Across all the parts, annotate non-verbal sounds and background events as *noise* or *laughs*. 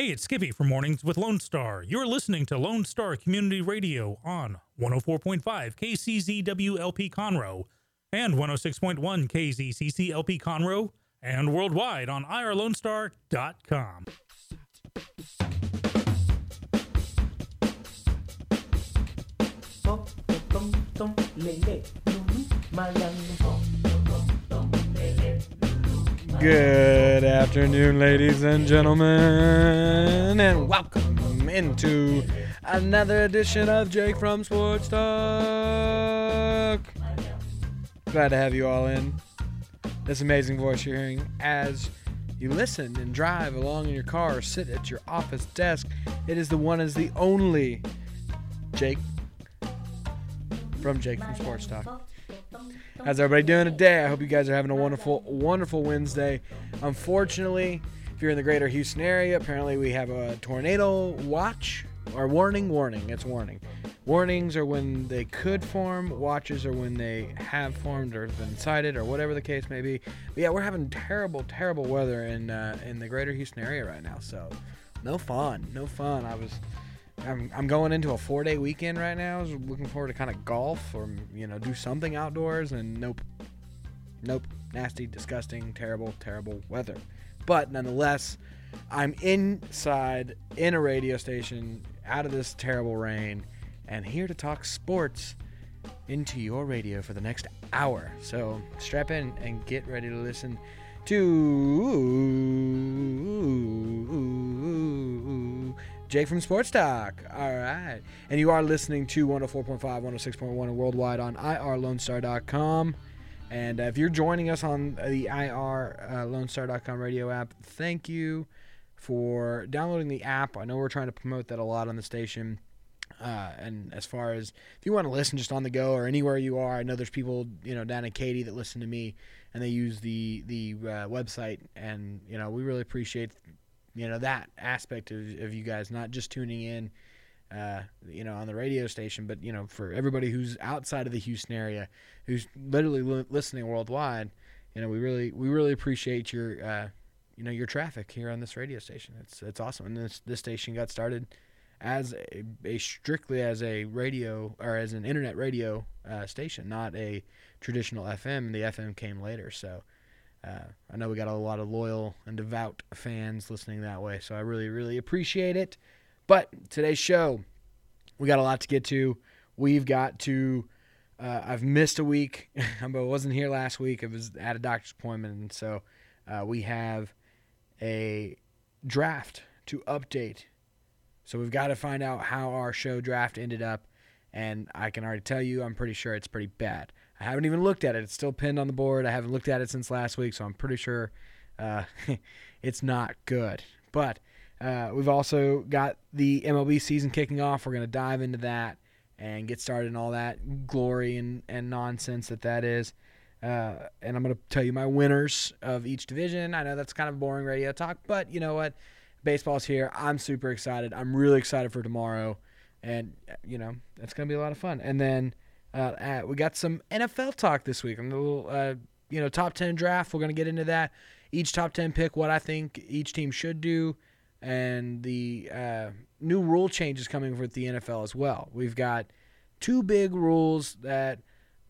Hey, it's Skippy from Mornings with Lone Star. You're listening to Lone Star Community Radio on 104.5 KCZWLP Conroe and 106.1 KZCCLP Conroe and worldwide on irlonestar.com. Good afternoon, ladies and gentlemen, and welcome into another edition of Jake from Sports Talk. Glad to have you all in. This amazing voice you're hearing as you listen and drive along in your car or sit at your office desk. It is the one is the only Jake from Jake from Sports Talk. How's everybody doing today? I hope you guys are having a wonderful, wonderful Wednesday. Unfortunately, if you're in the greater Houston area, apparently we have a tornado watch or warning. Warning, it's warning. Warnings are when they could form, watches are when they have formed or been sighted or whatever the case may be. But yeah, we're having terrible, terrible weather in uh, in the greater Houston area right now. So no fun, no fun. I was I'm, I'm going into a four day weekend right now. Looking forward to kind of golf or you know do something outdoors, and nope, nope, nasty, disgusting, terrible, terrible weather. But nonetheless, I'm inside in a radio station, out of this terrible rain, and here to talk sports into your radio for the next hour. So strap in and get ready to listen to Jake from Sports Talk. All right. And you are listening to 104.5, 106.1, and worldwide on irlonestar.com. And uh, if you're joining us on the irlonestar.com radio app, thank you for downloading the app. I know we're trying to promote that a lot on the station. Uh, and as far as if you want to listen just on the go or anywhere you are, I know there's people you know down in Katy that listen to me and they use the the uh, website, and you know we really appreciate you know that aspect of, of you guys not just tuning in uh, you know on the radio station but you know for everybody who's outside of the houston area who's literally li- listening worldwide you know we really we really appreciate your uh, you know your traffic here on this radio station. It's it's awesome. And this this station got started as a, a strictly as a radio or as an internet radio uh, station not a traditional fm the fm came later. So uh, I know we got a lot of loyal and devout fans listening that way, so I really, really appreciate it. But today's show, we got a lot to get to. We've got to. Uh, I've missed a week, *laughs* but I wasn't here last week. I was at a doctor's appointment, and so uh, we have a draft to update. So we've got to find out how our show draft ended up, and I can already tell you, I'm pretty sure it's pretty bad. I haven't even looked at it. It's still pinned on the board. I haven't looked at it since last week, so I'm pretty sure uh, *laughs* it's not good. But uh, we've also got the MLB season kicking off. We're going to dive into that and get started in all that glory and, and nonsense that that is. Uh, and I'm going to tell you my winners of each division. I know that's kind of boring radio talk, but you know what? Baseball's here. I'm super excited. I'm really excited for tomorrow. And, you know, it's going to be a lot of fun. And then uh, we got some NFL talk this week. A little, uh, you know, top 10 draft. We're going to get into that. Each top 10 pick, what I think each team should do, and the uh, new rule changes coming with the NFL as well. We've got two big rules that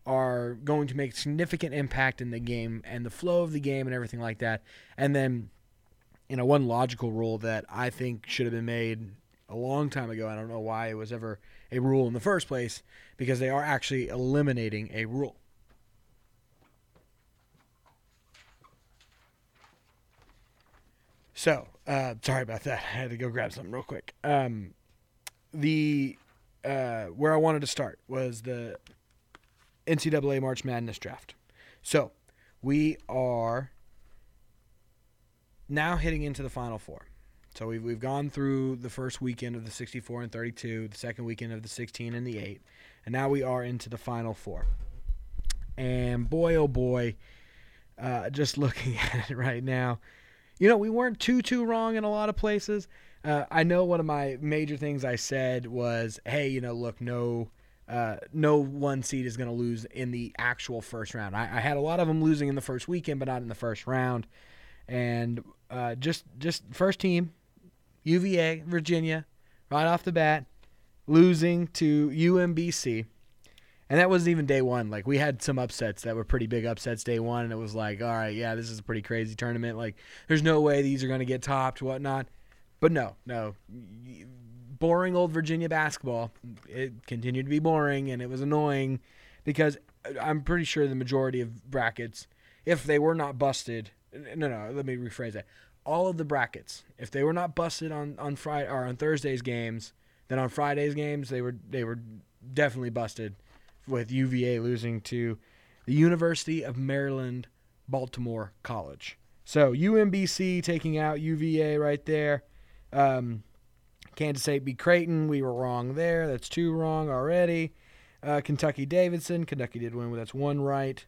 are going to make significant impact in the game and the flow of the game and everything like that. And then, you know, one logical rule that I think should have been made a long time ago. I don't know why it was ever a rule in the first place because they are actually eliminating a rule. So, uh, sorry about that. I had to go grab something real quick. Um, the uh, where I wanted to start was the NCAA March Madness draft. So, we are now hitting into the Final Four. So we've, we've gone through the first weekend of the 64 and 32, the second weekend of the 16 and the 8, and now we are into the final four. And boy, oh boy, uh, just *laughs* looking at it right now, you know, we weren't too, too wrong in a lot of places. Uh, I know one of my major things I said was, hey, you know, look, no. Uh, no one seed is going to lose in the actual first round. I, I, had a lot of them losing in the first weekend, but not in the first round. And uh, just just first team UVA, Virginia, right off the bat, losing to UMBC. And that wasn't even day one. Like we had some upsets that were pretty big upsets day one, and it was like, all right, yeah, this is a pretty crazy tournament. Like, there's no way these are going to get topped, whatnot. But no, no, boring old Virginia basketball. It continued to be boring, and it was annoying because I'm pretty sure the majority of brackets, if they were not busted, no, no, let me rephrase that. All of the brackets, if they were not busted on on Friday or on Thursday's games, then on Friday's games they were they were definitely busted with UVA losing to the University of Maryland Baltimore College. So UMBC taking out UVA right there. Um, Kansas State beat Creighton. We were wrong there. That's two wrong already. Uh, Kentucky Davidson. Kentucky did win. That's one right.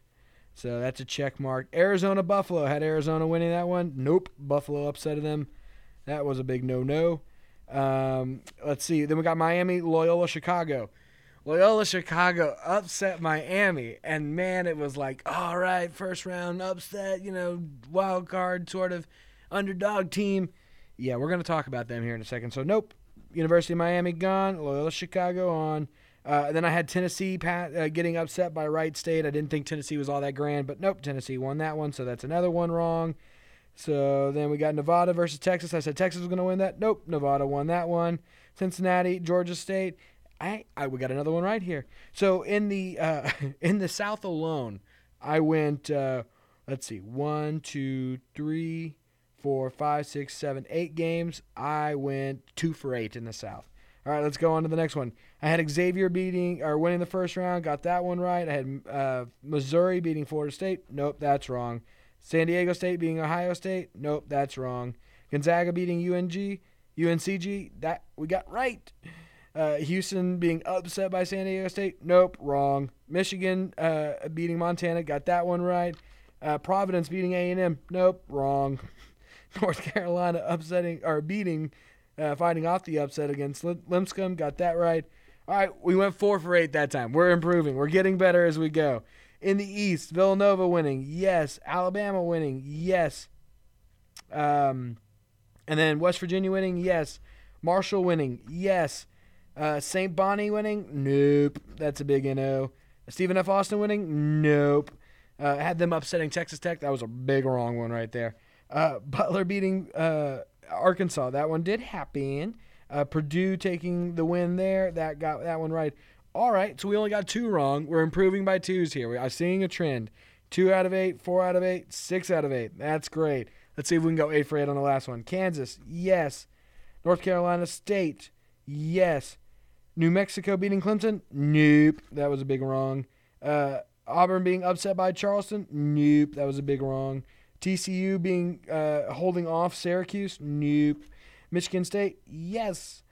So that's a check mark. Arizona Buffalo. Had Arizona winning that one? Nope. Buffalo upset them. That was a big no no. Um, let's see. Then we got Miami, Loyola, Chicago. Loyola Chicago upset Miami, and man, it was like, all right, first round upset, you know, wild card sort of underdog team. Yeah, we're going to talk about them here in a second. So, nope, University of Miami gone, Loyola Chicago on. Uh, then I had Tennessee pat, uh, getting upset by Wright State. I didn't think Tennessee was all that grand, but nope, Tennessee won that one, so that's another one wrong. So then we got Nevada versus Texas. I said Texas was going to win that. Nope, Nevada won that one. Cincinnati, Georgia State. I, I we got another one right here. So in the uh, *laughs* in the South alone, I went. Uh, let's see, one, two, three, four, five, six, seven, eight games. I went two for eight in the South. All right, let's go on to the next one. I had Xavier beating or winning the first round, got that one right. I had uh, Missouri beating Florida State. Nope, that's wrong. San Diego State beating Ohio State. Nope, that's wrong. Gonzaga beating UNG, UNCG. That we got right. Uh, Houston being upset by San Diego State. Nope, wrong. Michigan uh, beating Montana. Got that one right. Uh, Providence beating A&M. Nope, wrong. *laughs* North Carolina upsetting or beating, uh, fighting off the upset against Lipscomb. Got that right. All right, we went four for eight that time. We're improving. We're getting better as we go. In the East, Villanova winning. Yes. Alabama winning. Yes. Um, and then West Virginia winning. Yes. Marshall winning. Yes. Uh, St. Bonnie winning? Nope. That's a big NO. Stephen F. Austin winning? Nope. Uh, had them upsetting Texas Tech. That was a big wrong one right there. Uh, Butler beating uh, Arkansas. That one did happen. Uh, Purdue taking the win there. That got that one right. All right, so we only got two wrong. We're improving by twos here. We are seeing a trend. Two out of eight, four out of eight, six out of eight. That's great. Let's see if we can go eight for eight on the last one. Kansas, yes. North Carolina State, yes. New Mexico beating Clemson? Nope. That was a big wrong. Uh, Auburn being upset by Charleston? Nope. That was a big wrong. TCU being uh, holding off Syracuse? Nope. Michigan State? Yes.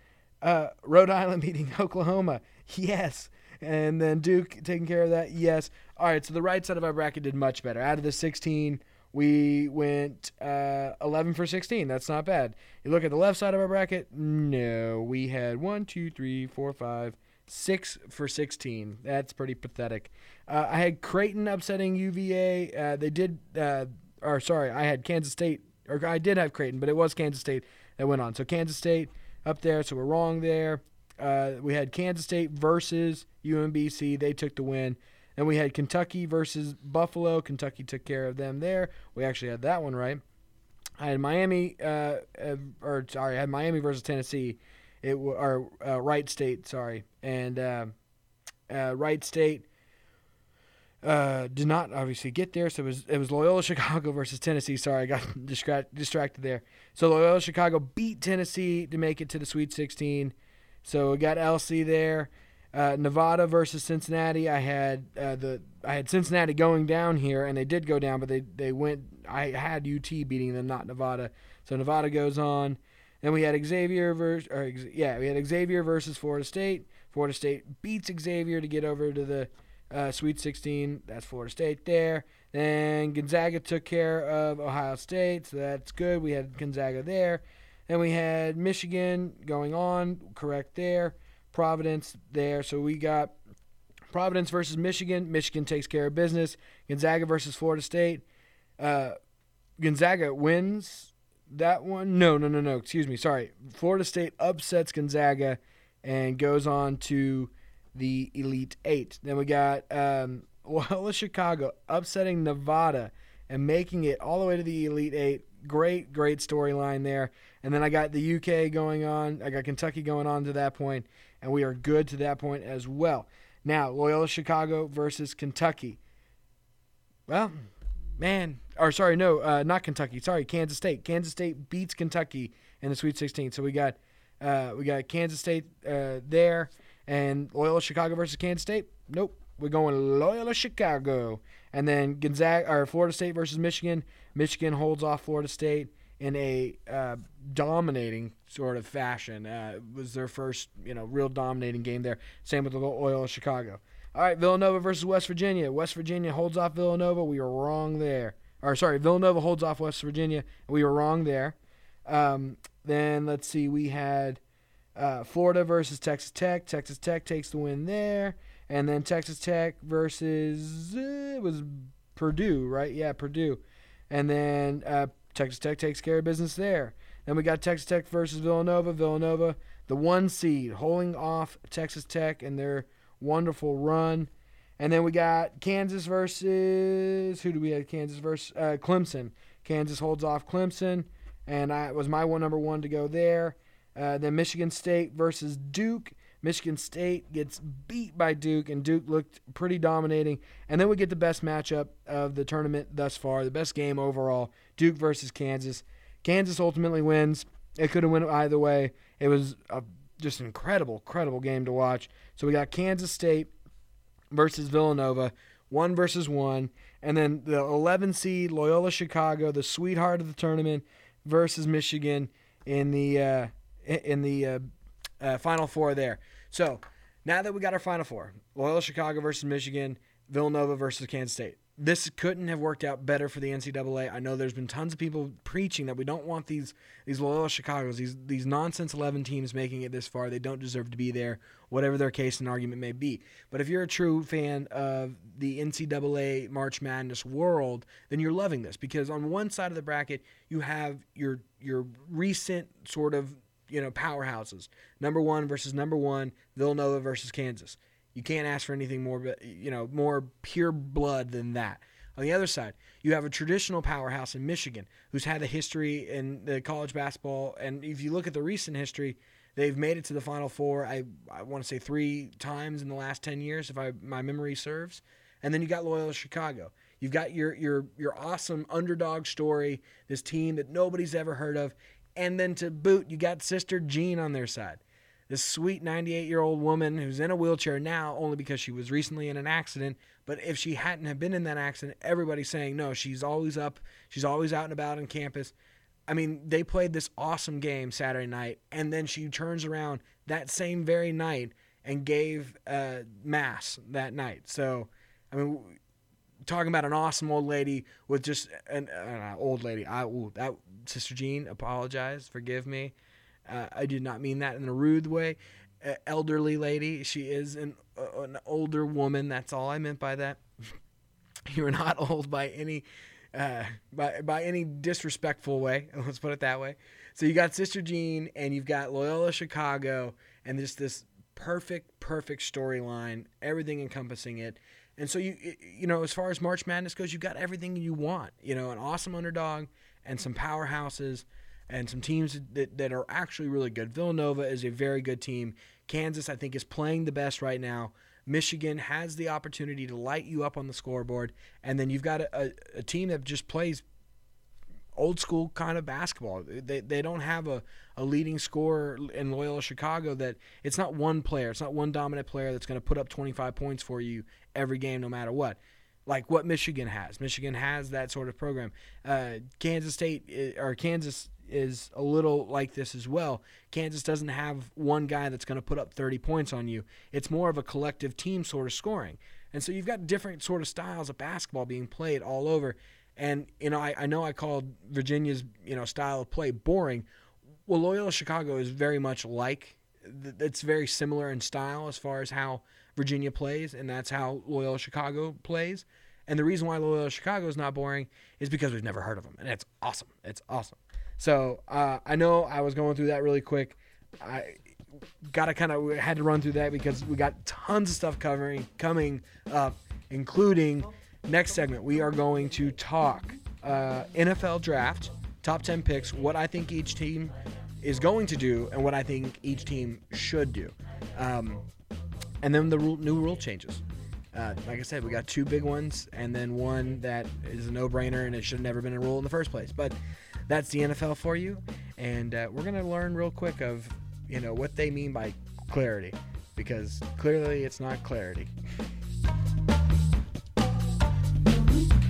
Uh, Rhode Island *laughs* beating Oklahoma? Yes. And then Duke taking care of that? Yes. All right, so the right side of our bracket did much better. Out of the 16, we went uh, 11 for 16. That's not bad. You look at the left side of our bracket. No, we had one, two, three, four, five, six for 16. That's pretty pathetic. Uh, I had Creighton upsetting UVA. Uh, they did, uh, or sorry, I had Kansas State, or I did have Creighton, but it was Kansas State that went on. So Kansas State up there, so we're wrong there. Uh, we had Kansas State versus UMBC. They took the win. And we had Kentucky versus Buffalo. Kentucky took care of them there. We actually had that one right. I had Miami, uh, or sorry, I had Miami versus Tennessee. It or uh, Wright State, sorry, and uh, uh, Wright State uh, did not obviously get there. So it was it was Loyola *laughs* Chicago versus Tennessee. Sorry, I got *laughs* distract, distracted there. So Loyola Chicago beat Tennessee to make it to the Sweet 16. So we got LC there. Uh, Nevada versus Cincinnati. I had uh, the I had Cincinnati going down here, and they did go down, but they they went. I had UT beating them, not Nevada. So Nevada goes on. Then we had Xavier versus, or yeah, we had Xavier versus Florida State. Florida State beats Xavier to get over to the uh, Sweet 16. That's Florida State there. Then Gonzaga took care of Ohio State, so that's good. We had Gonzaga there. Then we had Michigan going on, correct there. Providence there. So we got Providence versus Michigan. Michigan takes care of business. Gonzaga versus Florida State. Uh, Gonzaga wins that one. No, no, no, no. Excuse me. Sorry. Florida State upsets Gonzaga and goes on to the Elite Eight. Then we got um, *laughs* Loyola Chicago upsetting Nevada and making it all the way to the Elite Eight. Great, great storyline there. And then I got the UK going on. I got Kentucky going on to that point, and we are good to that point as well. Now, Loyola Chicago versus Kentucky. Well, man, or sorry, no, uh, not Kentucky. Sorry, Kansas State. Kansas State beats Kentucky in the Sweet 16. So we got uh, we got Kansas State uh, there, and Loyola Chicago versus Kansas State. Nope, we're going Loyola Chicago, and then Gonzaga or Florida State versus Michigan. Michigan holds off Florida State in a uh, dominating sort of fashion. Uh, it was their first, you know, real dominating game there. Same with the Loyola Chicago. All right, Villanova versus West Virginia. West Virginia holds off Villanova. We were wrong there. Or sorry, Villanova holds off West Virginia. We were wrong there. Um, then let's see, we had uh, Florida versus Texas Tech. Texas Tech takes the win there, and then Texas Tech versus uh, it was Purdue, right? Yeah, Purdue, and then uh, Texas Tech takes care of business there. Then we got Texas Tech versus Villanova. Villanova, the one seed, holding off Texas Tech in their wonderful run. And then we got Kansas versus who do we have? Kansas versus uh, Clemson. Kansas holds off Clemson and I was my one number one to go there. Uh, then Michigan State versus Duke. Michigan State gets beat by Duke, and Duke looked pretty dominating. And then we get the best matchup of the tournament thus far, the best game overall Duke versus Kansas. Kansas ultimately wins. It could have went either way. It was a, just an incredible, incredible game to watch. So we got Kansas State versus Villanova, one versus one. And then the 11 seed Loyola Chicago, the sweetheart of the tournament, versus Michigan in the uh, in the uh, uh, Final Four there. So now that we got our Final Four, Loyola Chicago versus Michigan, Villanova versus Kansas State. This couldn't have worked out better for the NCAA. I know there's been tons of people preaching that we don't want these these Loyola Chicago's, these these nonsense 11 teams making it this far. They don't deserve to be there, whatever their case and argument may be. But if you're a true fan of the NCAA March Madness world, then you're loving this because on one side of the bracket you have your your recent sort of you know powerhouses, number one versus number one, Villanova versus Kansas. You can't ask for anything more, you know, more pure blood than that. On the other side, you have a traditional powerhouse in Michigan who's had a history in the college basketball. And if you look at the recent history, they've made it to the Final Four. I, I want to say three times in the last ten years, if I my memory serves. And then you got Loyola Chicago. You've got your your your awesome underdog story, this team that nobody's ever heard of, and then to boot, you got Sister Jean on their side this sweet 98 year old woman who's in a wheelchair now only because she was recently in an accident. But if she hadn't have been in that accident, everybody's saying no, she's always up, she's always out and about on campus. I mean, they played this awesome game Saturday night, and then she turns around that same very night and gave uh, mass that night. So, I mean, talking about an awesome old lady with just an uh, old lady. I ooh, that Sister Jean, apologize, forgive me. Uh, I did not mean that in a rude way. Uh, elderly lady. She is an uh, an older woman. That's all I meant by that. *laughs* You're not *laughs* old by any uh, by by any disrespectful way. *laughs* Let's put it that way. So you got Sister Jean and you've got Loyola Chicago and just this perfect perfect storyline, everything encompassing it. And so you you know as far as March Madness goes, you've got everything you want. You know, an awesome underdog and some powerhouses and some teams that, that are actually really good. Villanova is a very good team. Kansas, I think, is playing the best right now. Michigan has the opportunity to light you up on the scoreboard. And then you've got a, a, a team that just plays old school kind of basketball. They, they don't have a, a leading scorer in Loyola Chicago that it's not one player, it's not one dominant player that's going to put up 25 points for you every game no matter what. Like what Michigan has. Michigan has that sort of program. Uh, Kansas State eh, or Kansas is a little like this as well. Kansas doesn't have one guy that's going to put up 30 points on you. It's more of a collective team sort of scoring. And so you've got different sort of styles of basketball being played all over. And you know, I, I know I called Virginia's you know style of play boring. Well, Loyola Chicago is very much like it's very similar in style as far as how Virginia plays, and that's how Loyola Chicago plays. And the reason why Loyola Chicago is not boring is because we've never heard of them, and it's awesome. It's awesome. So uh, I know I was going through that really quick. I gotta kind of had to run through that because we got tons of stuff covering coming up, including next segment. We are going to talk uh, NFL draft, top ten picks, what I think each team is going to do, and what I think each team should do, um, and then the rule, new rule changes. Uh, like I said, we got two big ones, and then one that is a no-brainer, and it should have never been a rule in the first place. But that's the NFL for you, and uh, we're gonna learn real quick of you know what they mean by clarity, because clearly it's not clarity. *laughs*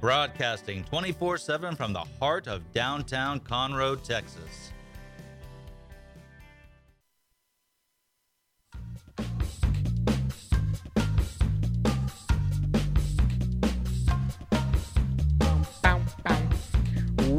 broadcasting 24 7 from the heart of downtown Conroe, Texas.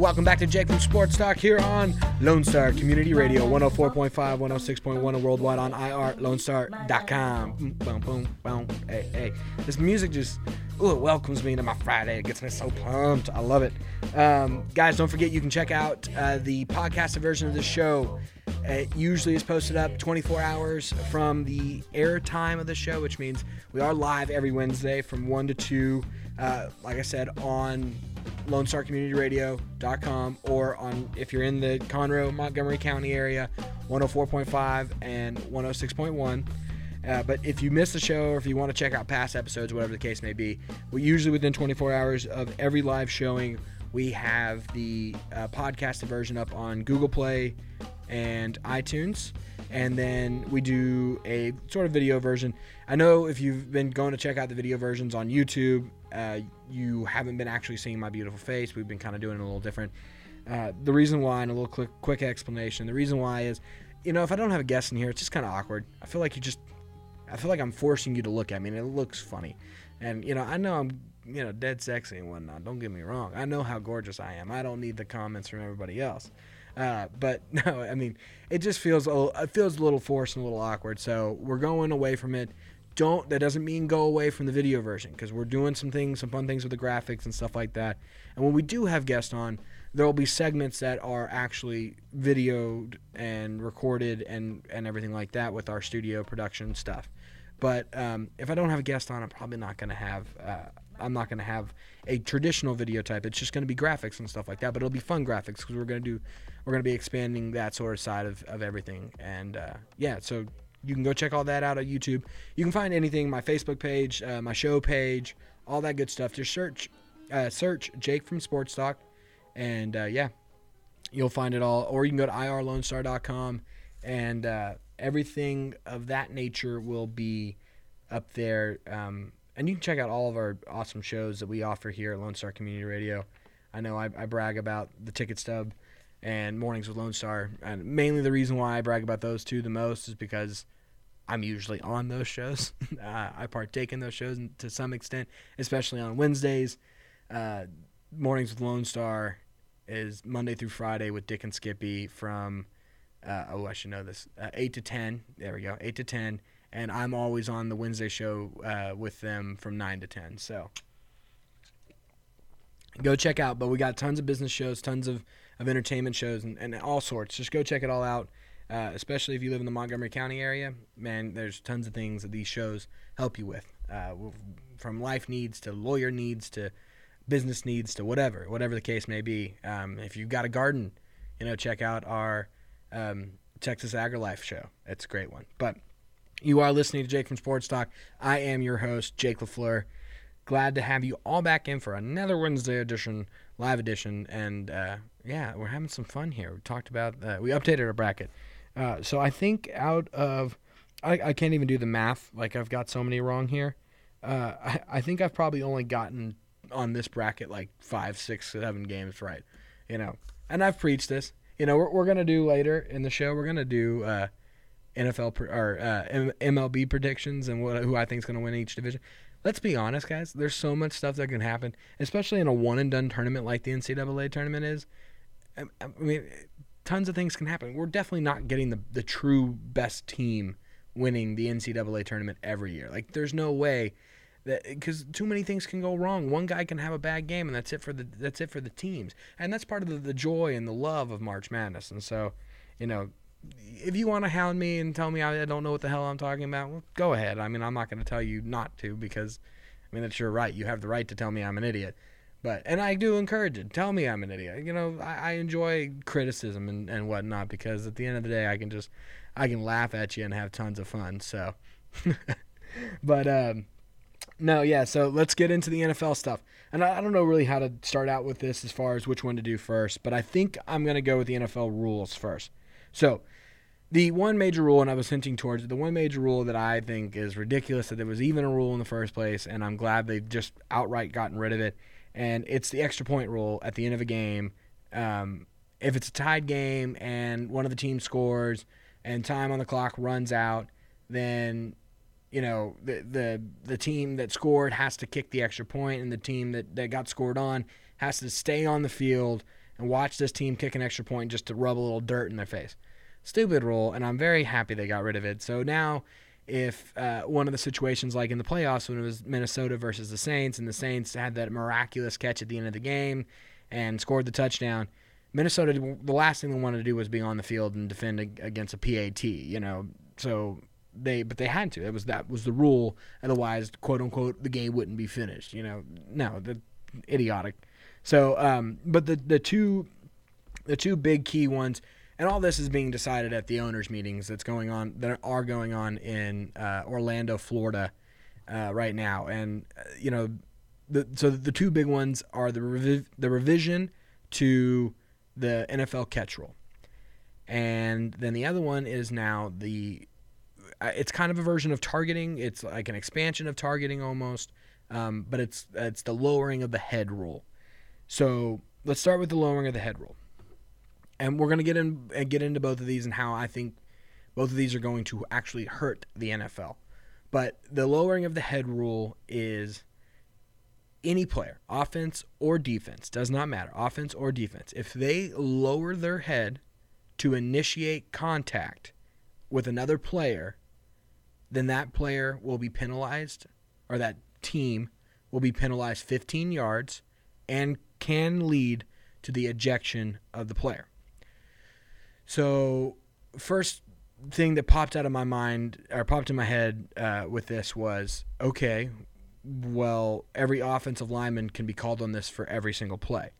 Welcome back to Jake Sports Talk here on Lone Star Community Radio 104.5, 106.1, and worldwide on irlonestar.com. Boom, boom, boom, boom. Hey, hey. This music just, ooh, it welcomes me into my Friday. It gets me so pumped. I love it. Um, guys, don't forget you can check out uh, the podcast version of the show. It usually is posted up 24 hours from the air time of the show, which means we are live every Wednesday from 1 to 2. Uh, like I said, on Lone Star Community Radio.com or on if you're in the Conroe, Montgomery County area, 104.5 and 106.1. Uh, but if you miss the show or if you want to check out past episodes, whatever the case may be, we usually within 24 hours of every live showing, we have the uh, podcasted version up on Google Play and iTunes. And then we do a sort of video version. I know if you've been going to check out the video versions on YouTube, uh, you haven't been actually seeing my beautiful face. We've been kind of doing it a little different. Uh, the reason why, and a little quick, quick explanation. The reason why is, you know, if I don't have a guest in here, it's just kind of awkward. I feel like you just, I feel like I'm forcing you to look at me, and it looks funny. And you know, I know I'm, you know, dead sexy and whatnot. Don't get me wrong. I know how gorgeous I am. I don't need the comments from everybody else. Uh, but *laughs* no, I mean, it just feels a, it feels a little forced and a little awkward. So we're going away from it don't that doesn't mean go away from the video version because we're doing some things some fun things with the graphics and stuff like that. And when we do have guests on there will be segments that are actually videoed and recorded and and everything like that with our studio production stuff. But um, if i don't have a guest on i'm probably not going to have uh, i'm not going to have a traditional video type. It's just going to be graphics and stuff like that but it'll be fun graphics because we're going to do we're going to be expanding that sort of side of, of everything. And uh, yeah so you can go check all that out on YouTube. You can find anything, my Facebook page, uh, my show page, all that good stuff. Just search, uh, search Jake from Sports Talk, and uh, yeah, you'll find it all. Or you can go to irlonestar.com, and uh, everything of that nature will be up there. Um, and you can check out all of our awesome shows that we offer here at Lone Star Community Radio. I know I, I brag about the ticket stub and Mornings with Lone Star. And mainly the reason why I brag about those two the most is because I'm usually on those shows. *laughs* uh, I partake in those shows to some extent, especially on Wednesdays. Uh, Mornings with Lone Star is Monday through Friday with Dick and Skippy from, uh, oh, I should know this, uh, 8 to 10. There we go, 8 to 10. And I'm always on the Wednesday show uh, with them from 9 to 10. So go check out. But we got tons of business shows, tons of of entertainment shows and, and all sorts. Just go check it all out. Uh, especially if you live in the Montgomery County area, man, there's tons of things that these shows help you with, uh, from life needs to lawyer needs to business needs to whatever, whatever the case may be. Um, if you've got a garden, you know, check out our um, Texas Agri Life show. It's a great one. But you are listening to Jake from Sports Talk. I am your host, Jake LaFleur. Glad to have you all back in for another Wednesday edition, live edition. And uh, yeah, we're having some fun here. We talked about, uh, we updated our bracket. Uh, so I think out of, I, I can't even do the math. Like I've got so many wrong here. Uh, I, I think I've probably only gotten on this bracket like five, six, seven games right. You know, and I've preached this. You know, we're, we're gonna do later in the show. We're gonna do uh, NFL pr- or uh, M- MLB predictions and what who I think is gonna win each division. Let's be honest, guys. There's so much stuff that can happen, especially in a one and done tournament like the NCAA tournament is. I, mean, tons of things can happen. We're definitely not getting the the true best team winning the NCAA tournament every year. Like, there's no way that because too many things can go wrong. One guy can have a bad game, and that's it for the that's it for the teams. And that's part of the, the joy and the love of March Madness. And so, you know, if you want to hound me and tell me I don't know what the hell I'm talking about, well, go ahead. I mean, I'm not going to tell you not to because, I mean, that's your right. You have the right to tell me I'm an idiot. But and I do encourage it. Tell me I'm an idiot. You know, I, I enjoy criticism and, and whatnot because at the end of the day, I can just I can laugh at you and have tons of fun. So, *laughs* but um, no, yeah. So let's get into the NFL stuff. And I, I don't know really how to start out with this as far as which one to do first, but I think I'm going to go with the NFL rules first. So, the one major rule, and I was hinting towards it, the one major rule that I think is ridiculous that there was even a rule in the first place, and I'm glad they've just outright gotten rid of it, and it's the extra point rule at the end of a game. Um, if it's a tied game and one of the teams scores and time on the clock runs out, then you know the the the team that scored has to kick the extra point, and the team that, that got scored on has to stay on the field and watch this team kick an extra point just to rub a little dirt in their face. Stupid rule, and I'm very happy they got rid of it. So now, if uh, one of the situations like in the playoffs when it was Minnesota versus the Saints, and the Saints had that miraculous catch at the end of the game and scored the touchdown. Minnesota, the last thing they wanted to do was be on the field and defend against a PAT, you know. So they, but they had to. It was that was the rule. Otherwise, quote unquote, the game wouldn't be finished. You know, no, the idiotic. So, um, but the the two, the two big key ones and all this is being decided at the owners' meetings that's going on that are going on in uh, Orlando, Florida, uh, right now. And uh, you know, the, so the two big ones are the revi- the revision to the NFL catch rule, and then the other one is now the uh, it's kind of a version of targeting. It's like an expansion of targeting almost, um, but it's it's the lowering of the head rule. So let's start with the lowering of the head rule and we're gonna get in and get into both of these and how I think both of these are going to actually hurt the NFL. But the lowering of the head rule is any player, offense or defense, does not matter, offense or defense, if they lower their head to initiate contact with another player, then that player will be penalized, or that team will be penalized 15 yards and can lead to the ejection of the player. So, first thing that popped out of my mind or popped in my head uh, with this was okay, well, every offensive lineman can be called on this for every single play.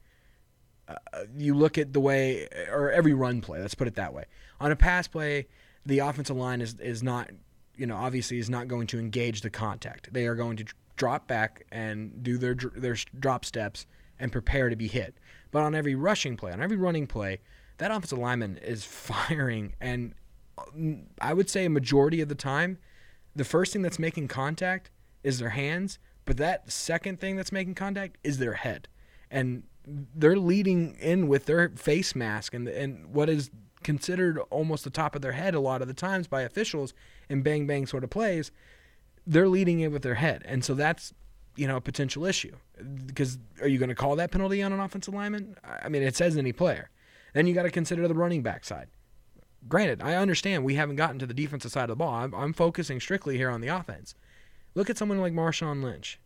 Uh, you look at the way, or every run play, let's put it that way. On a pass play, the offensive line is, is not, you know, obviously is not going to engage the contact. They are going to drop back and do their, their drop steps and prepare to be hit. But on every rushing play, on every running play, that offensive lineman is firing, and mm, I would say a majority of the time, the first thing that's making contact is their hands, but that second thing that's making contact is their head, and they're leading in with their face mask and and what is considered almost the top of their head a lot of the times by officials in bang bang sort of plays. They're leading in with their head, and so that's you know a potential issue because are you going to call that penalty on an offensive lineman? I mean, it says any player. Then you got to consider the running back side. Granted, I understand we haven't gotten to the defensive side of the ball. I'm, I'm focusing strictly here on the offense. Look at someone like Marshawn Lynch.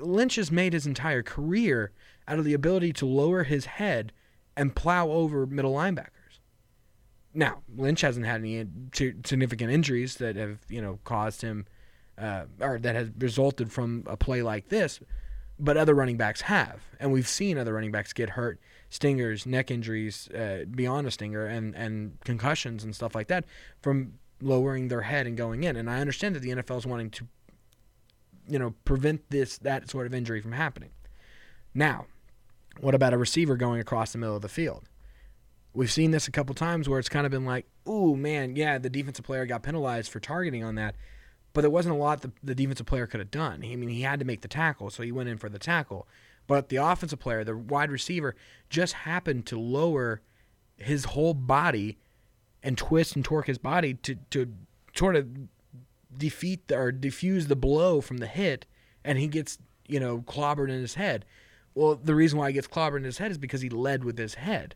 Lynch has made his entire career out of the ability to lower his head and plow over middle linebackers. Now, Lynch hasn't had any significant injuries that have, you know, caused him, uh, or that has resulted from a play like this. but other running backs have, and we've seen other running backs get hurt, stingers, neck injuries uh, beyond a stinger, and and concussions and stuff like that from lowering their head and going in. And I understand that the NFL is wanting to, you know, prevent this that sort of injury from happening. Now, what about a receiver going across the middle of the field? We've seen this a couple times where it's kind of been like, ooh, man, yeah, the defensive player got penalized for targeting on that, but there wasn't a lot the, the defensive player could have done. I mean, he had to make the tackle, so he went in for the tackle. But the offensive player, the wide receiver, just happened to lower his whole body and twist and torque his body to, to sort of defeat the, or diffuse the blow from the hit, and he gets, you know, clobbered in his head. Well, the reason why he gets clobbered in his head is because he led with his head.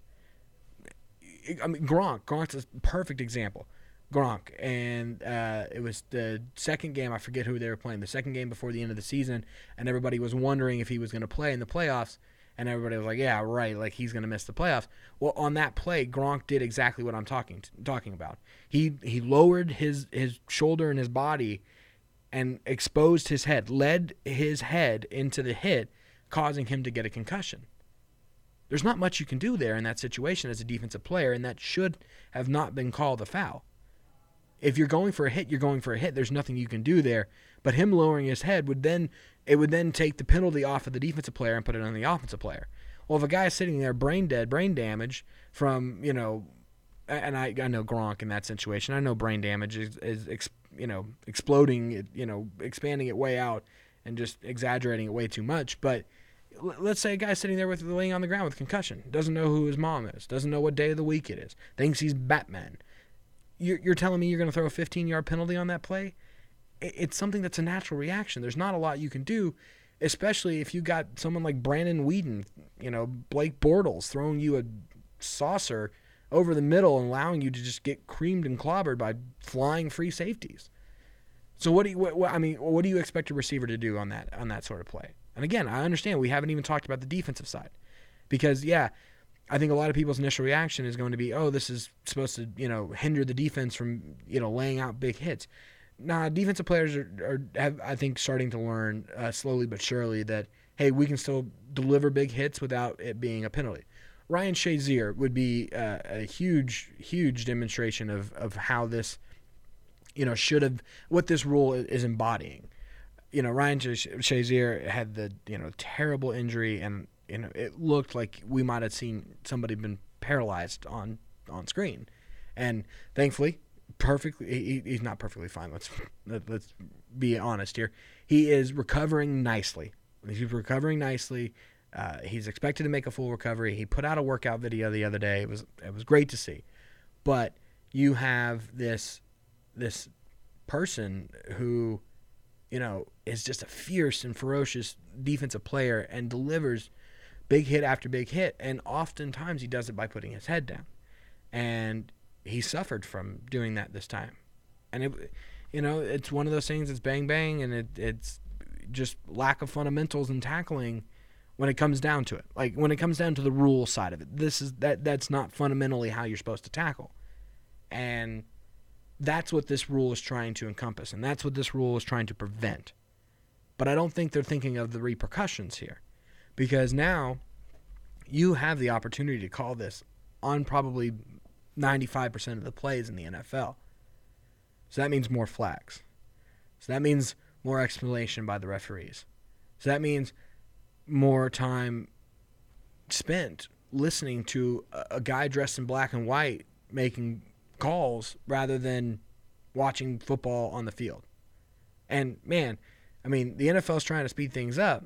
I mean, Gronk. Gronk's a perfect example. Gronk, and uh, it was the second game. I forget who they were playing. The second game before the end of the season, and everybody was wondering if he was going to play in the playoffs. And everybody was like, "Yeah, right. Like he's going to miss the playoffs." Well, on that play, Gronk did exactly what I'm talking talking about. He he lowered his his shoulder and his body, and exposed his head, led his head into the hit, causing him to get a concussion. There's not much you can do there in that situation as a defensive player, and that should have not been called a foul. If you're going for a hit, you're going for a hit. There's nothing you can do there. But him lowering his head would then it would then take the penalty off of the defensive player and put it on the offensive player. Well, if a guy's sitting there brain dead, brain damage from you know, and I, I know Gronk in that situation. I know brain damage is, is you know exploding, it, you know, expanding it way out and just exaggerating it way too much. But let's say a guy's sitting there with laying on the ground with concussion, doesn't know who his mom is, doesn't know what day of the week it is, thinks he's Batman. You're, you're telling me you're going to throw a 15 yard penalty on that play? It's something that's a natural reaction. There's not a lot you can do, especially if you got someone like Brandon Weeden, you know, Blake Bortles throwing you a saucer over the middle and allowing you to just get creamed and clobbered by flying free safeties. So what do you? What, what, I mean, what do you expect a receiver to do on that on that sort of play? And again, I understand we haven't even talked about the defensive side. Because, yeah, I think a lot of people's initial reaction is going to be, oh, this is supposed to, you know, hinder the defense from, you know, laying out big hits. Nah, defensive players are, are have, I think, starting to learn uh, slowly but surely that, hey, we can still deliver big hits without it being a penalty. Ryan Shazier would be uh, a huge, huge demonstration of, of how this, you know, should have, what this rule is embodying you know, Ryan Shazier had the you know terrible injury, and you know it looked like we might have seen somebody been paralyzed on on screen, and thankfully, perfectly he, he's not perfectly fine. Let's let, let's be honest here. He is recovering nicely. He's recovering nicely. Uh, he's expected to make a full recovery. He put out a workout video the other day. It was it was great to see, but you have this this person who you know, is just a fierce and ferocious defensive player and delivers big hit after big hit. And oftentimes he does it by putting his head down. And he suffered from doing that this time. And it, you know, it's one of those things. It's bang bang, and it, it's just lack of fundamentals and tackling when it comes down to it. Like when it comes down to the rule side of it, this is that that's not fundamentally how you're supposed to tackle. And that's what this rule is trying to encompass, and that's what this rule is trying to prevent. But I don't think they're thinking of the repercussions here. Because now you have the opportunity to call this on probably 95% of the plays in the NFL. So that means more flags. So that means more explanation by the referees. So that means more time spent listening to a guy dressed in black and white making calls rather than watching football on the field. And man, I mean, the NFL is trying to speed things up,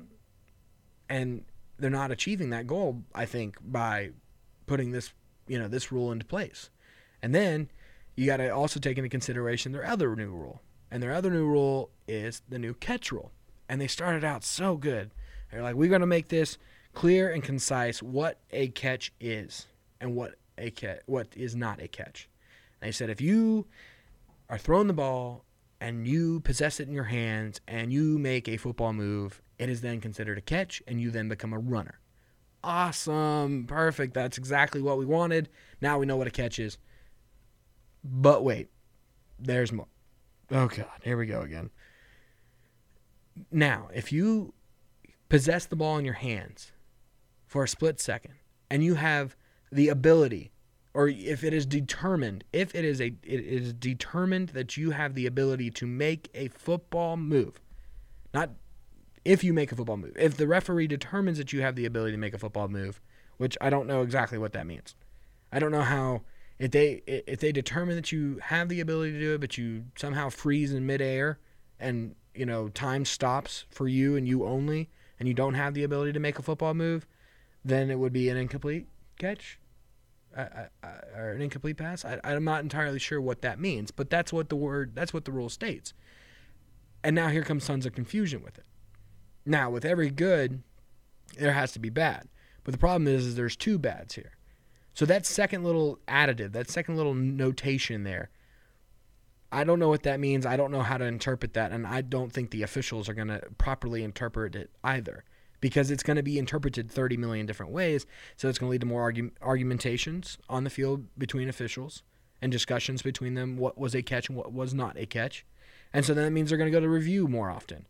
and they're not achieving that goal. I think by putting this, you know, this rule into place. And then you got to also take into consideration their other new rule, and their other new rule is the new catch rule. And they started out so good. They're like, we're going to make this clear and concise what a catch is and what a catch, what is not a catch. They said if you are throwing the ball and you possess it in your hands and you make a football move, it is then considered a catch and you then become a runner. Awesome. Perfect. That's exactly what we wanted. Now we know what a catch is. But wait, there's more. Oh, God. Here we go again. Now, if you possess the ball in your hands for a split second and you have the ability or if it is determined if it is a it is determined that you have the ability to make a football move not if you make a football move if the referee determines that you have the ability to make a football move which I don't know exactly what that means I don't know how if they if they determine that you have the ability to do it but you somehow freeze in midair and you know time stops for you and you only and you don't have the ability to make a football move then it would be an incomplete catch uh, uh, or an incomplete pass. I, I'm not entirely sure what that means, but that's what the word, that's what the rule states. And now here comes tons of confusion with it. Now, with every good, there has to be bad. But the problem is, is there's two bads here. So that second little additive, that second little notation there, I don't know what that means. I don't know how to interpret that, and I don't think the officials are going to properly interpret it either because it's going to be interpreted 30 million different ways. So it's going to lead to more argu- argumentations on the field between officials and discussions between them what was a catch and what was not a catch. And so then that means they're going to go to review more often.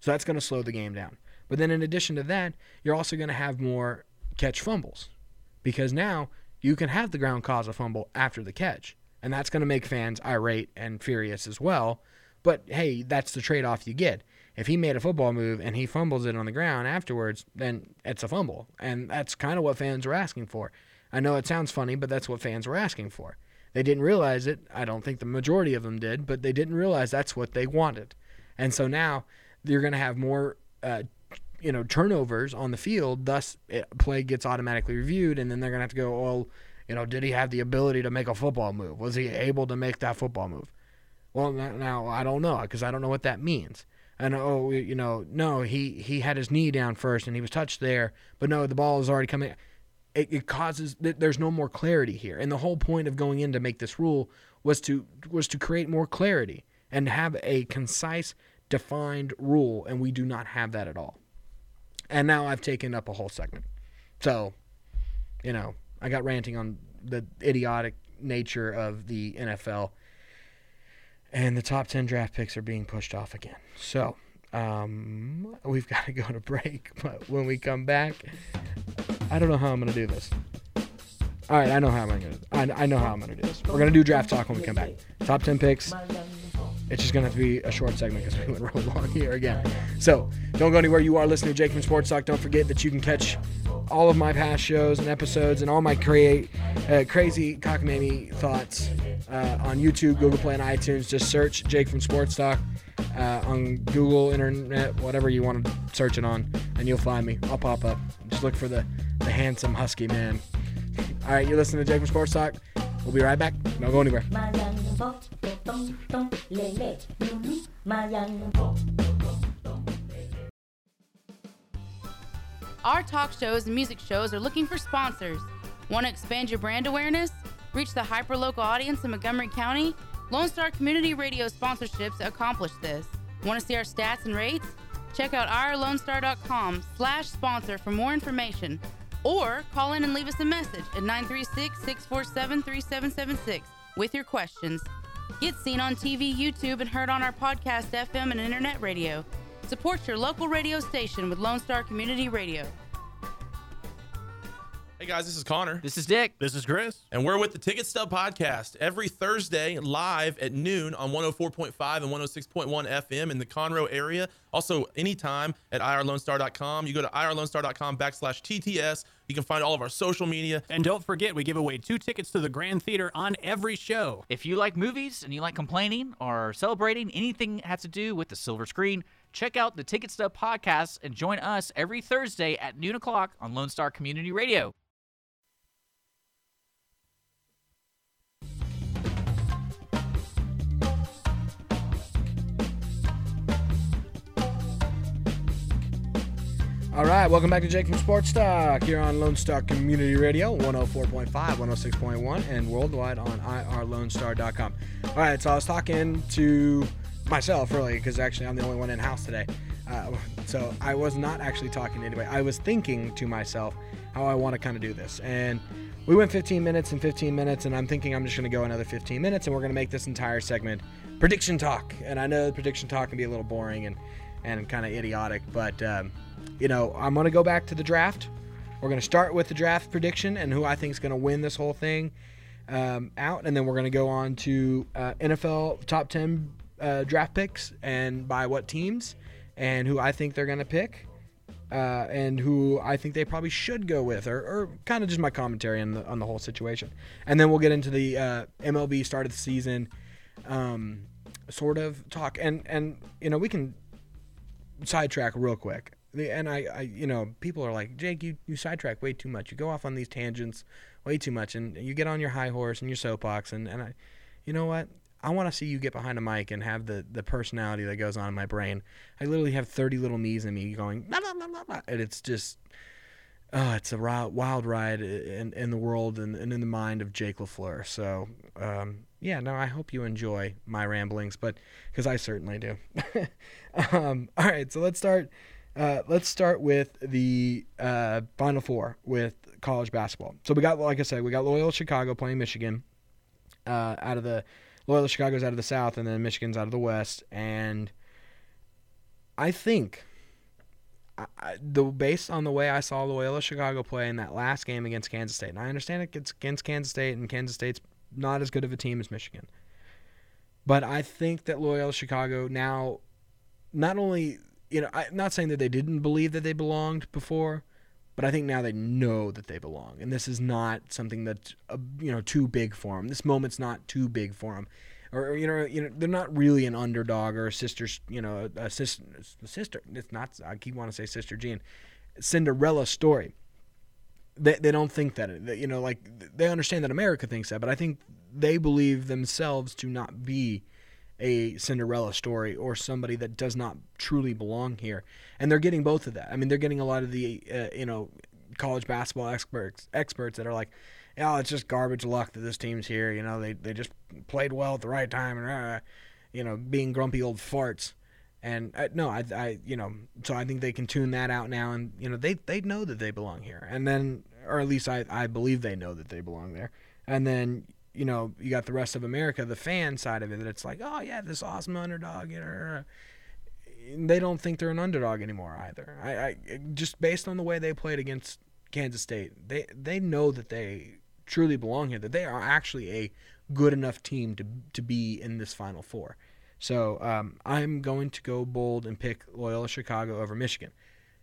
So that's going to slow the game down. But then in addition to that, you're also going to have more catch fumbles because now you can have the ground cause a fumble after the catch. And that's going to make fans irate and furious as well. But hey, that's the trade off you get if he made a football move and he fumbles it on the ground afterwards, then it's a fumble. And that's kind of what fans were asking for. I know it sounds funny, but that's what fans were asking for. They didn't realize it. I don't think the majority of them did, but they didn't realize that's what they wanted. And so now you're going to have more, uh, you know, turnovers on the field. Thus, it, play gets automatically reviewed, and then they're going to have to go, well, you know, did he have the ability to make a football move? Was he able to make that football move? Well, now I don't know because I don't know what that means and oh, you know, no, he he had his knee down first and he was touched there, but no, the ball is already coming. It, it causes there's no more clarity here, and the whole point of going in to make this rule was to was to create more clarity and have a concise, defined rule, and we do not have that at all. And now I've taken up a whole segment, so you know, I got ranting on the idiotic nature of the NFL and the top 10 draft picks are being pushed off again. So, um, we've *laughs* got to go to break. But when we come back, I don't know how I'm going to do this. All right, I know how I'm going to. I, I know how I'm going to do this. We're going to do draft talk when we come back. Top 10 picks. It's just going to be a short segment because we *laughs* went real long here again. So don't go anywhere. You are listening to Jake from Sports Talk. Don't forget that you can catch all of my past shows and episodes and all my cra- uh, crazy cockamamie thoughts uh, on YouTube, Google Play, and iTunes. Just search Jake from Sports Talk uh, on Google, Internet, whatever you want to search it on, and you'll find me. I'll pop up. Just look for the, the handsome husky man. All right, you're listening to Jake from Sports Talk. We'll be right back. Don't go anywhere. Our talk shows and music shows are looking for sponsors. Want to expand your brand awareness? Reach the hyper-local audience in Montgomery County? Lone Star Community Radio sponsorships accomplish this. Want to see our stats and rates? Check out ourlonestar.com slash sponsor for more information. Or call in and leave us a message at 936-647-3776 with your questions. Get seen on TV, YouTube, and heard on our podcast, FM, and internet radio. Support your local radio station with Lone Star Community Radio. Hey guys, this is Connor. This is Dick. This is Chris. And we're with the Ticket Stub Podcast every Thursday live at noon on 104.5 and 106.1 FM in the Conroe area. Also, anytime at irlonestar.com. You go to irlonestar.com backslash TTS. You can find all of our social media. And don't forget, we give away two tickets to the Grand Theater on every show. If you like movies and you like complaining or celebrating anything that has to do with the silver screen, check out the Ticket Stub Podcast and join us every Thursday at noon o'clock on Lone Star Community Radio. All right, welcome back to Jake from Sports Talk here on Lone Star Community Radio, 104.5, 106.1, and worldwide on irlonestar.com. All right, so I was talking to myself really because actually I'm the only one in house today. Uh, so I was not actually talking to anybody. I was thinking to myself how I want to kind of do this. And we went 15 minutes and 15 minutes, and I'm thinking I'm just going to go another 15 minutes, and we're going to make this entire segment prediction talk. And I know prediction talk can be a little boring and and kind of idiotic. But um, you know, I'm gonna go back to the draft. We're gonna start with the draft prediction and who I think is gonna win this whole thing um, out, and then we're gonna go on to uh, NFL top 10 uh, draft picks and by what teams, and who I think they're gonna pick. Uh, and who I think they probably should go with, or, or kind of just my commentary on the on the whole situation, and then we'll get into the uh, MLB start of the season, um, sort of talk, and and you know we can sidetrack real quick. And I, I, you know, people are like, Jake, you, you sidetrack way too much. You go off on these tangents way too much, and you get on your high horse and your soapbox. And, and I, you know what? I want to see you get behind a mic and have the, the personality that goes on in my brain. I literally have 30 little me's in me going, blah, blah, blah, blah, blah, and it's just, oh, it's a wild ride in, in the world and, and in the mind of Jake LaFleur. So, um, yeah, no, I hope you enjoy my ramblings, but because I certainly do. *laughs* um, all right, so let's start. Uh, let's start with the uh, Final Four with college basketball. So we got, like I said, we got Loyola Chicago playing Michigan. Uh, out of the Loyola Chicago's out of the South, and then Michigan's out of the West. And I think, I, the based on the way I saw Loyola Chicago play in that last game against Kansas State, and I understand it gets against Kansas State, and Kansas State's not as good of a team as Michigan. But I think that Loyola Chicago now, not only you know, I'm not saying that they didn't believe that they belonged before, but I think now they know that they belong, and this is not something that's uh, you know too big for them. This moment's not too big for them, or, you know, you know, they're not really an underdog or a sister, you know, a, sister. A sister. It's not. I keep wanting to say Sister Jean, Cinderella story. They they don't think that, that you know, like they understand that America thinks that, but I think they believe themselves to not be a Cinderella story or somebody that does not truly belong here. And they're getting both of that. I mean, they're getting a lot of the uh, you know college basketball experts experts that are like, "Oh, it's just garbage luck that this team's here. You know, they they just played well at the right time and uh, you know, being grumpy old farts." And uh, no, I, I, you know, so I think they can tune that out now, and you know, they they know that they belong here, and then, or at least I I believe they know that they belong there, and then you know, you got the rest of America, the fan side of it, that it's like, oh yeah, this awesome underdog. Know, they don't think they're an underdog anymore either. I, I just based on the way they played against Kansas State, they they know that they truly belong here. That they are actually a good enough team to to be in this Final Four. So um, I'm going to go bold and pick Loyola Chicago over Michigan.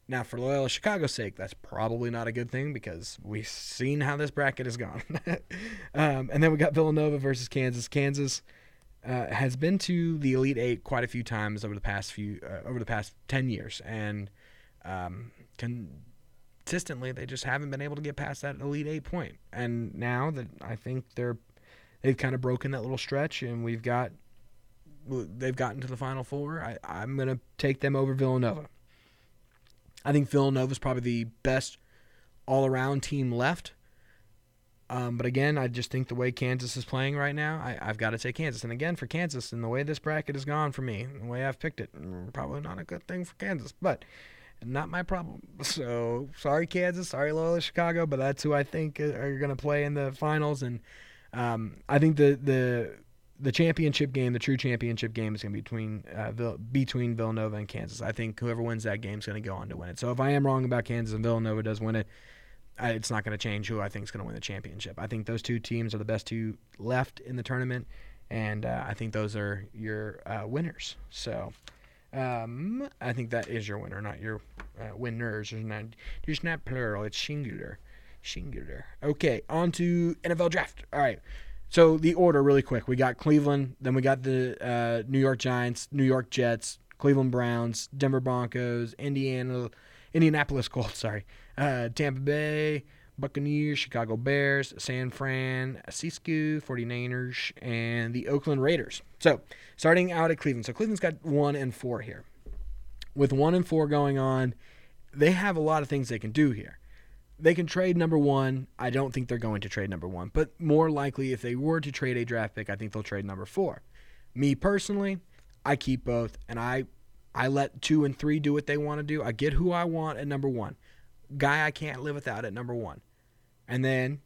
Now, for Loyola Chicago's sake, that's probably not a good thing because we've seen how this bracket has gone. *laughs* um, and then we got Villanova versus Kansas. Kansas uh, has been to the Elite Eight quite a few times over the past few uh, over the past ten years, and um, consistently they just haven't been able to get past that Elite Eight point. And now that I think they're they've kind of broken that little stretch, and we've got they've gotten to the Final Four. I, I'm gonna take them over Villanova. I think Villanova is probably the best all around team left. Um, but again, I just think the way Kansas is playing right now, I, I've got to take Kansas. And again, for Kansas, and the way this bracket has gone for me, the way I've picked it, probably not a good thing for Kansas, but not my problem. *laughs* So sorry, Kansas. Sorry, Loyola Chicago, but that's who I think are going to play in the finals. And um, I think the the the championship game, the true championship game, is going to be between uh, Vill- between Villanova and Kansas. I think whoever wins that game is going to go on to win it. So if I am wrong about Kansas and Villanova does win it, I, it's not going to change who I think is going to win the championship. I think those two teams are the best two left in the tournament, and uh, I think those are your uh, winners. So um, I think that is your winner, not your uh, winners. It's not, it's not plural. It's singular. Singular. Okay, on to NFL draft. All right. So the order, really quick. We got Cleveland, then we got the uh, New York Giants, New York Jets, Cleveland Browns, Denver Broncos, Indiana, Indianapolis Colts. *laughs* Sorry, uh, Tampa Bay, Buccaneers, Chicago Bears, San Francisco 49ers, and the Oakland Raiders. So starting out at Cleveland. So Cleveland's got one and four here. With one and four going on, they have a lot of things they can do here they can trade number one. I don't think they're going to trade number one, but more likely, if they were to trade a draft pick, I think they'll trade number four. Me personally, I keep both, and I I let two and three do what they want to do. I get who I want at number one, guy I can't live without at number one, and then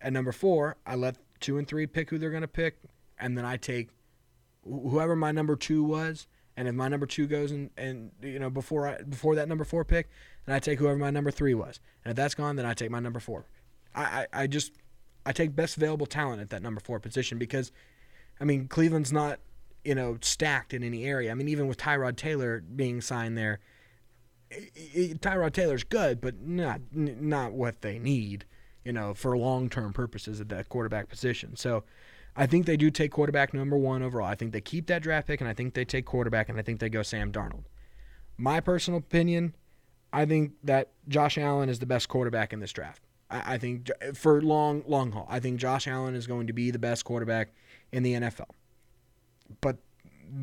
at number four, I let two and three pick who they're going to pick, and then I take whoever my number two was, And if my number two goes and and you know before I before that number four pick, then I take whoever my number three was. And if that's gone, then I take my number four. I, I, I just I take best available talent at that number four position because, I mean Cleveland's not you know stacked in any area. I mean even with Tyrod Taylor being signed there, i- i- Tyrod Taylor's good, but not n- not what they need. You know for long term purposes at that quarterback position. So. I think they do take quarterback number one overall. I think they keep that draft pick, and I think they take quarterback, and I think they go Sam Darnold. My personal opinion, I think that Josh Allen is the best quarterback in this draft. I, I think for long long haul, I think Josh Allen is going to be the best quarterback in the NFL. But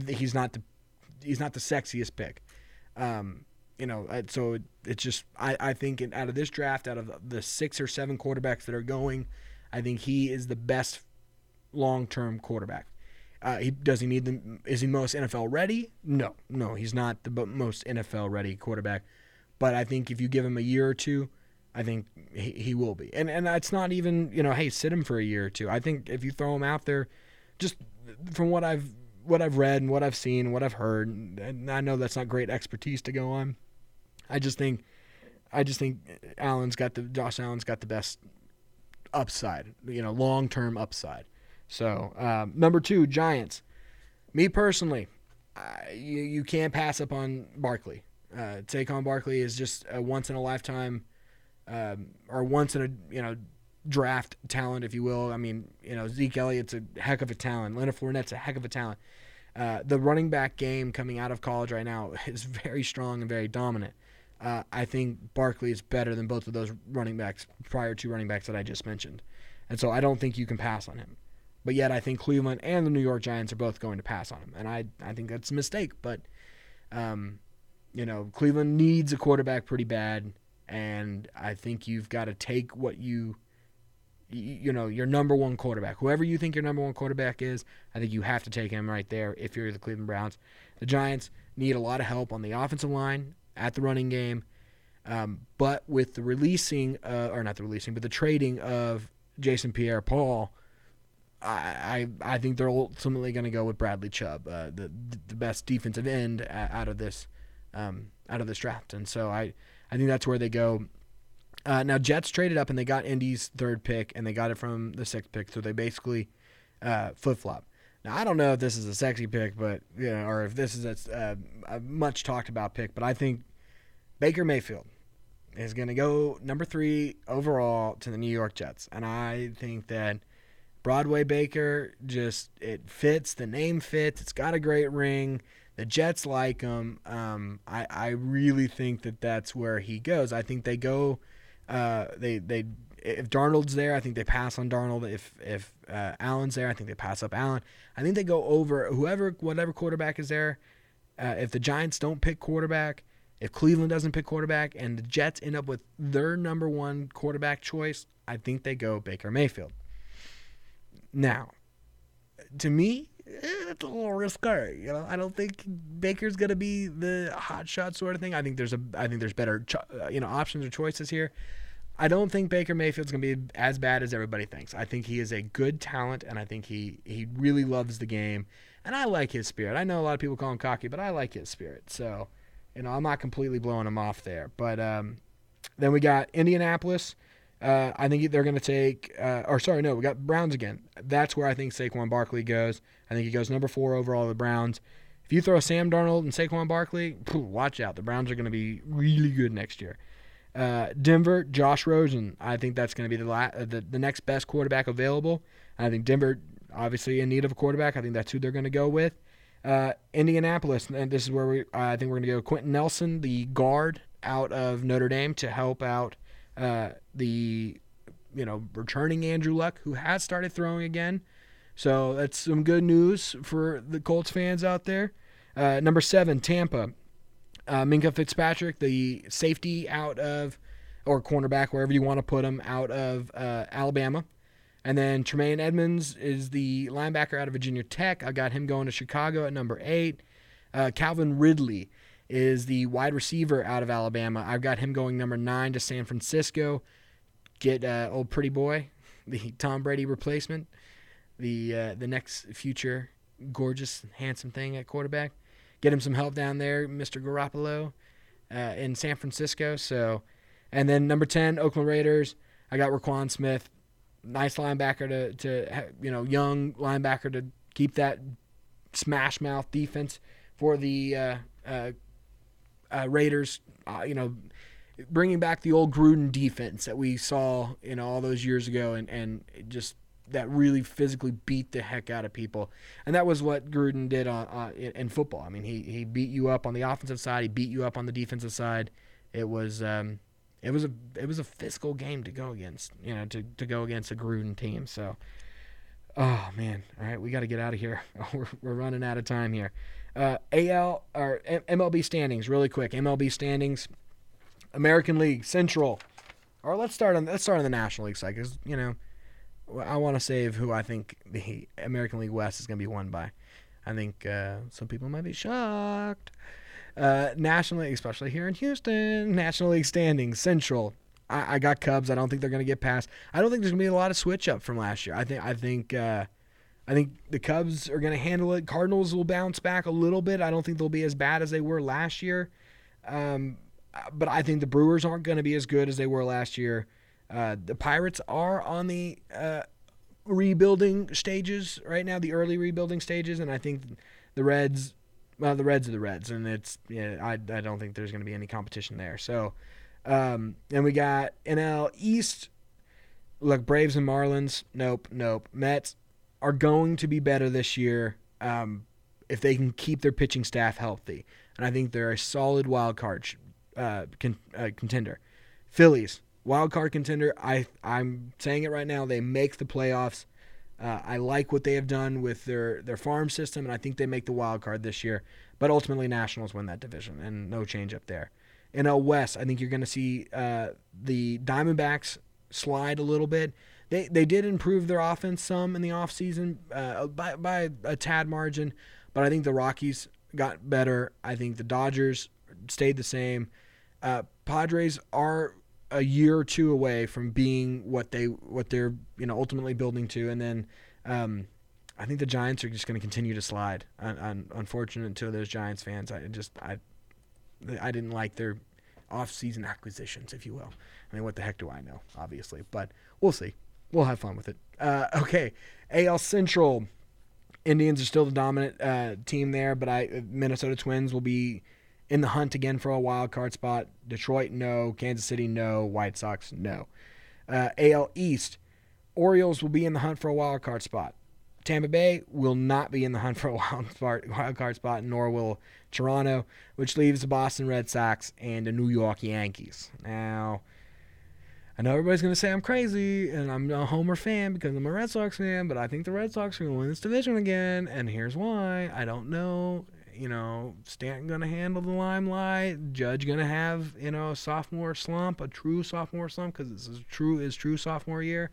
he's not the he's not the sexiest pick. Um, you know, so it, it's just I, I think in, out of this draft, out of the six or seven quarterbacks that are going, I think he is the best long-term quarterback. Uh, he does he need the is he most NFL ready? No, no, he's not the most NFL ready quarterback. But I think if you give him a year or two, I think he, he will be. And and it's not even you know hey sit him for a year or two. I think if you throw him out there, just from what I've what I've read and what I've seen and what I've heard, and I know that's not great expertise to go on. I just think I just think Allen's got the Josh Allen's got the best upside, you know, long term upside. So um, number two, Giants. Me personally, you you can't pass up on Barkley. Uh, Saquon Barkley is just a once in a lifetime, um, or once in a you know draft talent, if you will. I mean, you know Zeke Elliott's a heck of a talent. Leonard Fournette's a heck of a talent. Uh, the running back game coming out of college right now *laughs* is very strong and very dominant. Uh, I think Barkley is better than both of those running backs, prior two running backs that I just mentioned, and so I don't think you can pass on him. But yet, I think Cleveland and the New York Giants are both going to pass on him, and I I think that's a mistake. But, um, you know, Cleveland needs a quarterback pretty bad, and I think you've got to take what you, you, know, your number one quarterback, whoever you think your number one quarterback is. I think you have to take him right there if you're the Cleveland Browns. The Giants need a lot of help on the offensive line at the running game, um, but with the releasing, uh, or not the releasing, but the trading of Jason Pierre-Paul. I, I I think they're ultimately going to go with Bradley Chubb, uh, the the best defensive end out of this um, out of this draft, and so I I think that's where they go. Uh, now Jets traded up and they got Indy's third pick and they got it from the sixth pick, so they basically uh, flip flop. Now I don't know if this is a sexy pick, but you know, or if this is a, uh, a much talked about pick, but I think Baker Mayfield is going to go number three overall to the New York Jets, and I think that. Broadway Baker just it fits. The name fits. It's got a great ring. The Jets like him. Um, I I really think that that's where he goes. I think they go. Uh, they they if Darnold's there, I think they pass on Darnold. If if uh, Allen's there, I think they pass up Allen. I think they go over whoever whatever quarterback is there. Uh, if the Giants don't pick quarterback, if Cleveland doesn't pick quarterback, and the Jets end up with their number one quarterback choice, I think they go Baker Mayfield. Now, to me, eh, it's a little risque. You know, I don't think Baker's gonna be the hot shot sort of thing. I think there's a, I think there's better, cho- uh, you know, options or choices here. I don't think Baker Mayfield's gonna be as bad as everybody thinks. I think he is a good talent, and I think he he really loves the game, and I like his spirit. I know a lot of people call him cocky, but I like his spirit. So, you know, I'm not completely blowing him off there. But um, then we got Indianapolis. Uh, I think they're going to take, uh, or sorry, no, we got Browns again. That's where I think Saquon Barkley goes. I think he goes number four overall. The Browns. If you throw Sam Darnold and Saquon Barkley, phew, watch out. The Browns are going to be really good next year. Uh, Denver, Josh Rosen. I think that's going to be the, la- uh, the the next best quarterback available. I think Denver, obviously in need of a quarterback. I think that's who they're going to go with. Uh, Indianapolis, and this is where we. I think we're going to go Quenton Nelson, the guard out of Notre Dame, to help out uh, the you know returning Andrew Luck, who has started throwing again. So that's some good news for the Colts fans out there. Uh, number seven, Tampa. Uh, Minkah Fitzpatrick, the safety out of, or cornerback, wherever you want to put him, out of uh, Alabama. And then Tremaine Edmunds is the linebacker out of Virginia Tech. I got him going to Chicago at number eight. Uh, Calvin Ridley is the wide receiver out of Alabama. I've got him going number nine to San Francisco. Get uh, old pretty boy, the Tom Brady replacement, the uh, the next future gorgeous handsome thing at quarterback. get him some help down there, Mr. Garoppolo, uh, in San Francisco. So, and then number ten, Oakland Raiders. I got Roquan Smith, nice linebacker to to you know young linebacker to keep that smash mouth defense for the uh, uh, uh, Raiders. You know, bringing back the old Gruden defense that we saw you know all those years ago, and and just that really physically beat the heck out of people, and that was what Gruden did on, uh, in, in football. I mean, he he beat you up on the offensive side, he beat you up on the defensive side. It was. Um, it was a it was a physical game to go against, you know, to, to go against a Gruden team. So, oh man, all right, we got to get out of here. *laughs* we're, we're running out of time here. Uh, AL or MLB standings, really quick. MLB standings, American League Central, or let's start on let's start on the National League side because you know I want to save who I think the American League West is going to be won by. I think uh, some people might be shocked. Uh, National League, especially here in Houston, National League standings, Central. I, I got Cubs. I don't think they're going to get past. I don't think there's going to be a lot of switch up from last year. I think I think uh, I think the Cubs are going to handle it. Cardinals will bounce back a little bit. I don't think they'll be as bad as they were last year. Um, but I think the Brewers aren't going to be as good as they were last year. Uh, the Pirates are on the uh, rebuilding stages right now, the early rebuilding stages, and I think the Reds well, the Reds are the Reds, and it's yeah, I I don't think there's going to be any competition there. So, um, and we got NL East. Look, Braves and Marlins. Nope, nope. Mets are going to be better this year um, if they can keep their pitching staff healthy, and I think they're a solid wild card uh, con- uh, contender. Phillies wild card contender. I I'm saying it right now. They make the playoffs. Uh, I like what they have done with their, their farm system, and I think they make the wild card this year. But ultimately, Nationals win that division, and no change up there. In a West, I think you're going to see uh, the Diamondbacks slide a little bit. They they did improve their offense some in the offseason uh, by, by a tad margin, but I think the Rockies got better. I think the Dodgers stayed the same. Uh, Padres are a year or two away from being what they what they're you know ultimately building to, and then um, I think the Giants are just going to continue to slide. Un- unfortunate to those Giants fans, I just I I didn't like their off-season acquisitions, if you will. I mean, what the heck do I know? Obviously, but we'll see. We'll have fun with it. Uh, okay, AL Central. Indians are still the dominant uh, team there, but I Minnesota Twins will be in the hunt again for a wild card spot. Detroit, no. Kansas City, no. White Sox, no. Uh, AL East, Orioles will be in the hunt for a wild card spot. Tampa Bay will not be in the hunt *laughs* for a wild card spot, nor will Toronto, which leaves the Boston Red Sox and the New York Yankees. Now, I know everybody's going to say I'm crazy and I'm a Homer fan because I'm a Red Sox fan, but I think the Red Sox are going to win this division again, and here's why. I don't know you know, Stanton going to handle the limelight? Judge going to have, you know, a sophomore slump, a true sophomore slump because this is true is true sophomore year.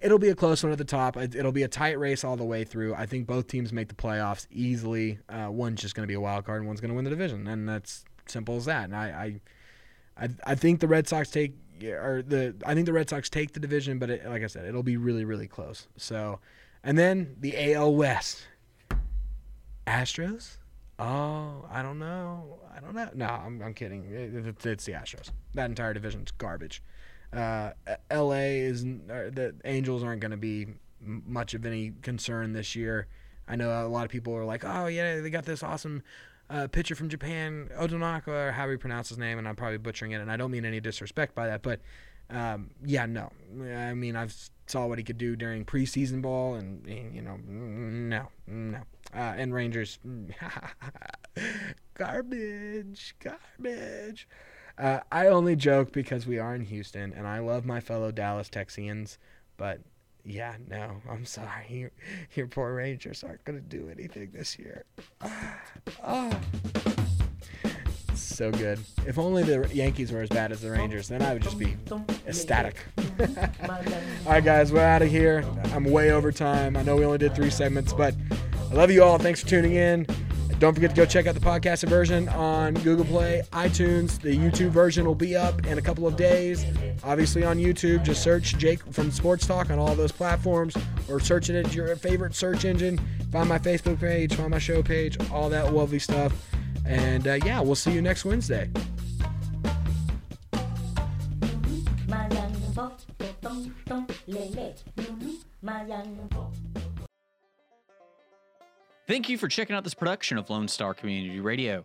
It'll be a close one at the top. It'll be a tight race all the way through. I think both teams make the playoffs easily. Uh, one's just going to be a wild card, and one's going to win the division, and that's simple as that. And I, I, I, think the Red Sox take or the I think the Red Sox take the division, but it, like I said, it'll be really really close. So, and then the AL West. Astros, Oh, I don't know. I don't know. No, I'm, I'm kidding. It, it's the Astros. That entire division's garbage. Uh, L.A. is the Angels aren't going to be much of any concern this year. I know a lot of people are like, "Oh yeah, they got this awesome uh, pitcher from Japan, Odonaka, or how you pronounce his name," and I'm probably butchering it, and I don't mean any disrespect by that, but um, yeah, no. I mean, I've saw what he could do during preseason ball, and you know, no, no. Uh, and Rangers, *laughs* garbage, garbage. Uh, I only joke because we are in Houston, and I love my fellow Dallas Texians, but yeah, no, I'm *laughs* sorry. Your, your poor Rangers aren't going to do anything this year. oh *sighs* so good. If only the Yankees were as bad as the Rangers, then I would just be ecstatic. *laughs* All right, guys, we're out of here. I'm way over time. I know we only did three segments, but I love you all. Thanks for tuning in. Don't forget to go check out the podcast version on Google Play, iTunes. The YouTube version will be up in a couple of days. Obviously on YouTube, just search Jake from Sports Talk on all those platforms or search it at your favorite search engine. Find my Facebook page, find my show page, all that lovely stuff. And uh, yeah, we'll see you next Wednesday. Thank you for checking out this production of Lone Star Community Radio.